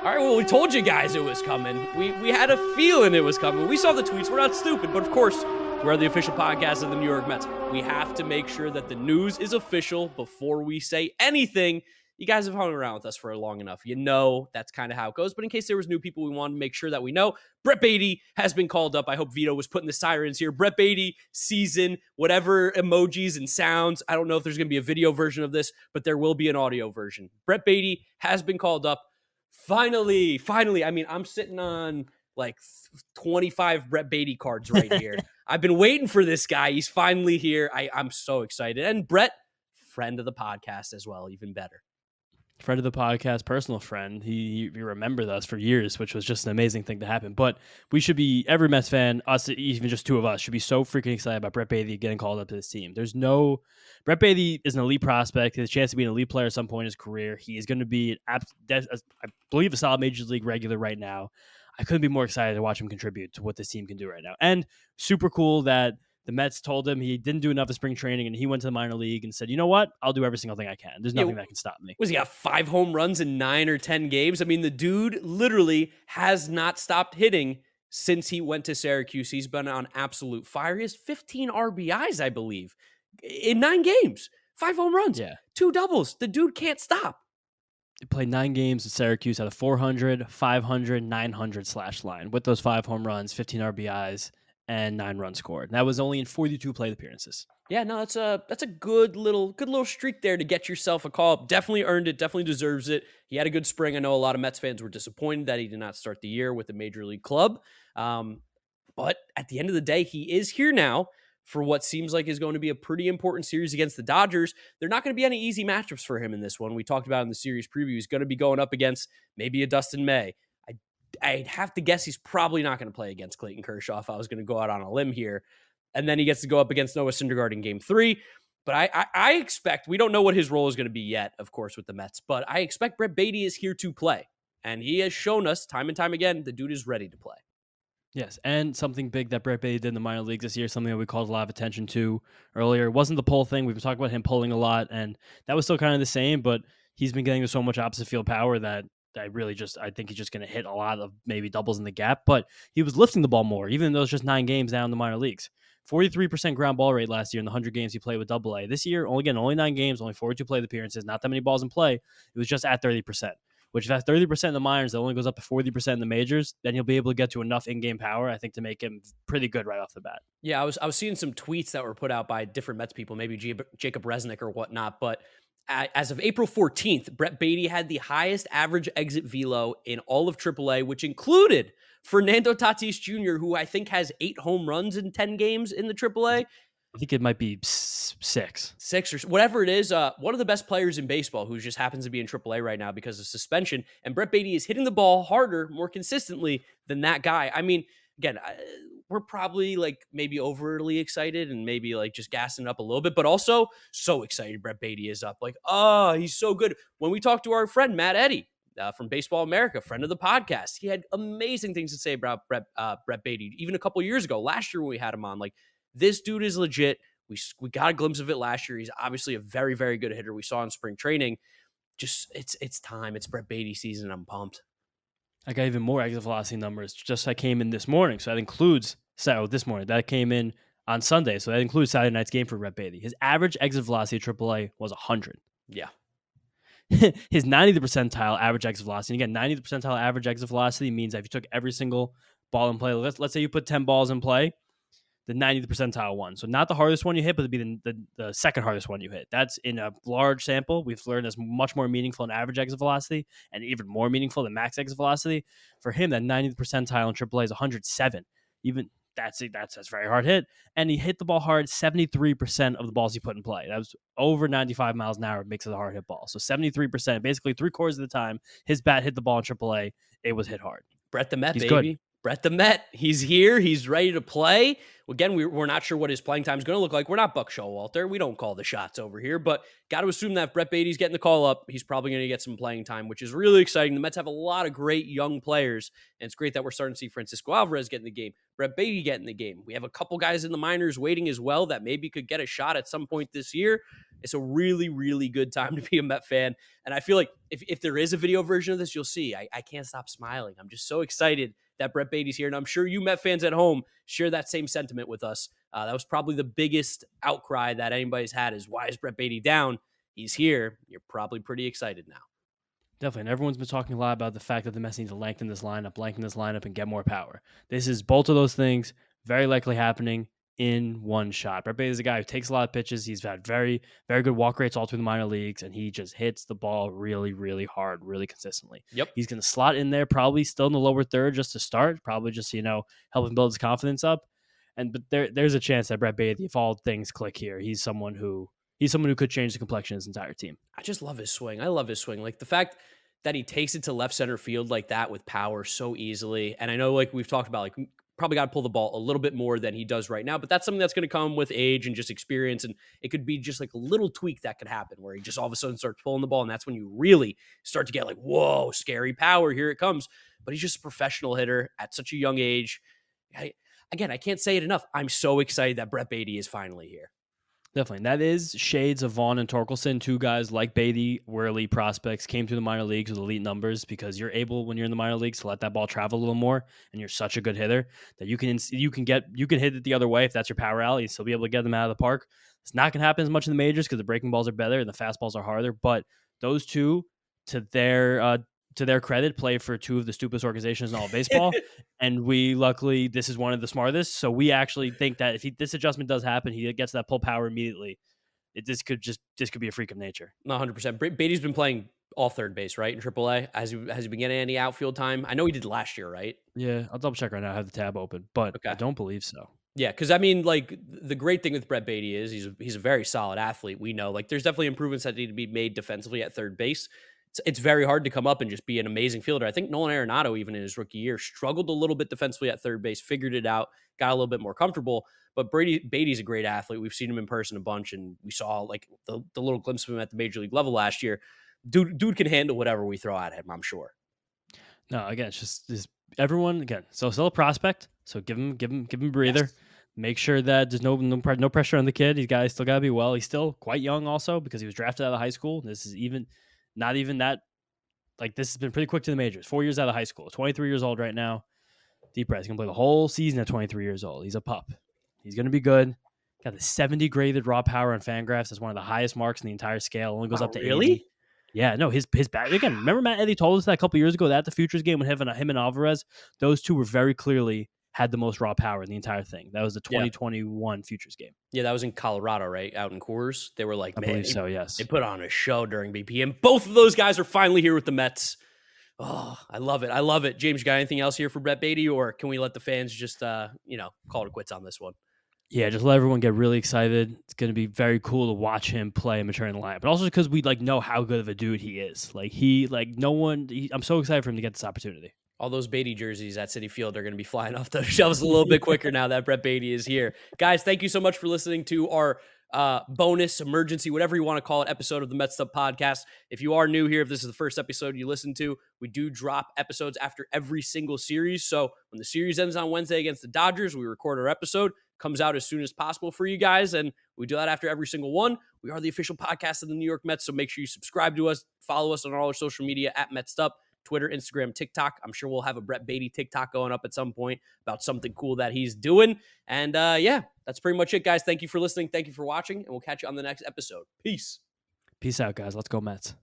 All right, well, we told you guys it was coming. We we had a feeling it was coming. We saw the tweets. We're not stupid, but of course, we're the official podcast of the New York Mets. We have to make sure that the news is official before we say anything. You guys have hung around with us for long enough. You know that's kind of how it goes. But in case there was new people, we wanted to make sure that we know Brett Baty has been called up. I hope Vito was putting the sirens here. Brett Baty season, whatever emojis and sounds. I don't know if there's going to be a video version of this, but there will be an audio version. Brett Baty has been called up. Finally, finally. I mean, I'm sitting on like 25 Brett Baty cards right here. I've been waiting for this guy. He's finally here. I, I'm so excited. And Brett, friend of the podcast as well, even better friend of the podcast, personal friend. He, he remembered us for years, which was just an amazing thing to happen. But we should be every Mets fan, us even just two of us, should be so freaking excited about Brett Baty getting called up to this team. There's no Brett Baty is an elite prospect. His chance to be an elite player at some point in his career. He is going to be, an, I believe, a solid major league regular right now. I couldn't be more excited to watch him contribute to what this team can do right now. And super cool that the Mets told him he didn't do enough of spring training, and he went to the minor league and said, "You know what? I'll do every single thing I can. There's nothing yeah, that can stop me." Was he got five home runs in nine or ten games? I mean, the dude literally has not stopped hitting since he went to Syracuse. He's been on absolute fire. He has 15 RBIs, I believe, in nine games. Five home runs, yeah, two doubles. The dude can't stop. He played nine games at Syracuse at a 400, 500, 900 slash line with those five home runs, 15 RBIs and nine runs scored. that was only in 42 plate appearances. Yeah, no, that's a that's a good little good little streak there to get yourself a call. Definitely earned it. Definitely deserves it. He had a good spring. I know a lot of Mets fans were disappointed that he did not start the year with a major league club. Um, but at the end of the day, he is here now for what seems like is going to be a pretty important series against the Dodgers. They're not going to be any easy matchups for him in this one. We talked about in the series preview. He's going to be going up against maybe a Dustin May, I'd have to guess he's probably not going to play against Clayton Kershaw if I was going to go out on a limb here. And then he gets to go up against Noah Syndergaard in game three. But I, I, I expect, we don't know what his role is going to be yet, of course, with the Mets, but I expect Brett Baty is here to play. And he has shown us time and time again the dude is ready to play. Yes, and something big that Brett Baty did in the minor leagues this year, something that we called a lot of attention to earlier. It wasn't the pull thing. We've been talking about him pulling a lot, and that was still kind of the same, but he's been getting so much opposite field power that I really just I think he's just going to hit a lot of maybe doubles in the gap, but he was lifting the ball more, even though it's just nine games down in the minor leagues. 43% ground ball rate last year in the 100 games he played with Double A. This year, only again, only nine games, only 42 plate appearances, not that many balls in play. It was just at 30%. Which if that's 30% in the minors, that only goes up to 40% in the majors, then he'll be able to get to enough in-game power, I think, to make him pretty good right off the bat. Yeah, I was I was seeing some tweets that were put out by different Mets people, maybe Jacob Resnick or whatnot, but as of April 14th, Brett Baty had the highest average exit velo in all of AAA, which included Fernando Tatis Jr., who I think has eight home runs in 10 games in the AAA. I think it might be six. Six or whatever it is. Uh, one of the best players in baseball who just happens to be in AAA right now because of suspension. And Brett Baty is hitting the ball harder, more consistently than that guy. I mean, again, we're probably like maybe overly excited and maybe like just gassing up a little bit, but also so excited Brett Baty is up. Like, oh, he's so good. When we talked to our friend Matt Eddy uh, from Baseball America, friend of the podcast, he had amazing things to say about Brett uh, Brett Baty. Even a couple years ago, last year when we had him on, like this dude is legit. We we got a glimpse of it last year. He's obviously a very very good hitter. We saw in spring training. Just it's it's time. It's Brett Baty season. I'm pumped. I got even more exit velocity numbers just I came in this morning. So that includes so oh, this morning. That came in on Sunday. So that includes Saturday night's game for Brett Baty. His average exit velocity at AAA was 100. Yeah. His 90th percentile average exit velocity. And again, 90th percentile average exit velocity means that if you took every single ball in play, let's, let's say you put 10 balls in play, the 90th percentile one. So not the hardest one you hit, but it'd be the, the, the, second hardest one you hit. That's in a large sample. We've learned is much more meaningful in average exit velocity and even more meaningful than max exit velocity. For him, that 90th percentile in AAA is 107. Even that's that's that's very hard hit. And he hit the ball hard 73% of the balls he put in play. That was over 95 miles an hour makes it a hard hit ball. So 73%, basically three quarters of the time, his bat hit the ball in AAA, it was hit hard. Brett the Met, He's baby. Good. Brett the Met, he's here. He's ready to play. Again, we're not sure what his playing time is going to look like. We're not Buck Showalter. We don't call the shots over here, but got to assume that Brett Baty's getting the call up, he's probably going to get some playing time, which is really exciting. The Mets have a lot of great young players, and it's great that we're starting to see Francisco Alvarez getting the game, Brett Baty getting the game. We have a couple guys in the minors waiting as well that maybe could get a shot at some point this year. It's a really, really good time to be a Met fan. And I feel like if, if there is a video version of this, you'll see I, I can't stop smiling. I'm just so excited that Brett Baty's here. And I'm sure you Met fans at home share that same sentiment with us. Uh, that was probably the biggest outcry that anybody's had is why is Brett Beatty down? He's here. You're probably pretty excited now. Definitely. And everyone's been talking a lot about the fact that the Mets need to lengthen this lineup, lengthen this lineup, and get more power. This is both of those things very likely happening in one shot. Brett Baty is a guy who takes a lot of pitches. He's had very, very good walk rates all through the minor leagues, and he just hits the ball really, really hard, really consistently. Yep. He's going to slot in there, probably still in the lower third just to start, probably just, you know, help him build his confidence up. And but there, there's a chance that Brett Baty, if all things click here, he's someone who he's someone who could change the complexion of his entire team. I just love his swing. I love his swing. Like the fact that he takes it to left center field like that with power so easily. And I know, like we've talked about, like probably got to pull the ball a little bit more than he does right now. But that's something that's going to come with age and just experience. And it could be just like a little tweak that could happen where he just all of a sudden starts pulling the ball. And that's when you really start to get like, whoa, scary power. Here it comes. But he's just a professional hitter at such a young age. I, again, I can't say it enough. I'm so excited that Brett Baty is finally here. Definitely. That is shades of Vaughn and Torkelson, two guys like Baty, were prospects, came through the minor leagues with elite numbers because you're able when you're in the minor leagues to let that ball travel a little more and you're such a good hitter that you can you can get you can hit it the other way if that's your power alley, still be able to get them out of the park. It's not gonna happen as much in the majors because the breaking balls are better and the fastballs are harder, but those two to their uh, to their credit, play for two of the stupidest organizations in all of baseball. and we luckily this is one of the smartest. So we actually think that if he, this adjustment does happen, he gets that pull power immediately. It, this could just this could be a freak of nature. Not 100. percent Baty's been playing all third base, right? In AAA, has he has he been getting any outfield time? I know he did last year, right? Yeah, I'll double check right now. I have the tab open, but okay. I don't believe so. Yeah, because I mean, like the great thing with Brett Baty is he's a, he's a very solid athlete. We know, like, there's definitely improvements that need to be made defensively at third base it's, it's very hard to come up and just be an amazing fielder. I think Nolan Arenado, even in his rookie year, struggled a little bit defensively at third base, figured it out, got a little bit more comfortable. But Brady Baty's a great athlete. We've seen him in person a bunch, and we saw like the, the little glimpse of him at the major league level last year. Dude, dude can handle whatever we throw at him. I'm sure. No, again, it's just, just everyone again. So still a prospect. So give him, give him, give him a breather. Yes. Make sure that there's no no, no pressure on the kid. He's got he's still got to be well. He's still quite young, also because he was drafted out of high school. This is even not even that like this has been pretty quick to the majors. Four years out of high school, 23 years old right now. Deep breath. He's gonna play the whole season at 23 years old. He's a pup. He's gonna be good. Got the 70 graded raw power on Fangraphs. That's one of the highest marks in the entire scale. Only goes oh, up to really. 80. Yeah, no, his his back again. Remember Matt Eddy told us that a couple years ago that the futures game with him and him and Alvarez, those two were very clearly had the most raw power in the entire thing. That was the 2021 yeah. futures game. Yeah, that was in Colorado, right? Out in Coors. They were like, I man, believe so, yes. They put on a show during BP, and both of those guys are finally here with the Mets. Oh, I love it. I love it. James, you got anything else here for Brett Baty, or can we let the fans just, uh, you know, call it quits on this one? Yeah, just let everyone get really excited. It's going to be very cool to watch him play and mature in the lineup, but also because we like know how good of a dude he is. Like he, like no one. He, I'm so excited for him to get this opportunity. All those Baty jerseys at Citi Field are going to be flying off the shelves a little bit quicker now that Brett Baty is here. Guys, thank you so much for listening to our uh, bonus, emergency, whatever you want to call it, episode of the Mets Up podcast. If you are new here, if this is the first episode you listen to, we do drop episodes after every single series. So when the series ends on Wednesday against the Dodgers, we record our episode, comes out as soon as possible for you guys. And we do that after every single one. We are the official podcast of the New York Mets. So make sure you subscribe to us, follow us on all our social media at Mets Up. Twitter, Instagram, TikTok. I'm sure we'll have a Brett Baty TikTok going up at some point about something cool that he's doing. And uh, yeah, that's pretty much it, guys. Thank you for listening. Thank you for watching, and we'll catch you on the next episode. Peace. Peace out, guys. Let's go, Mets.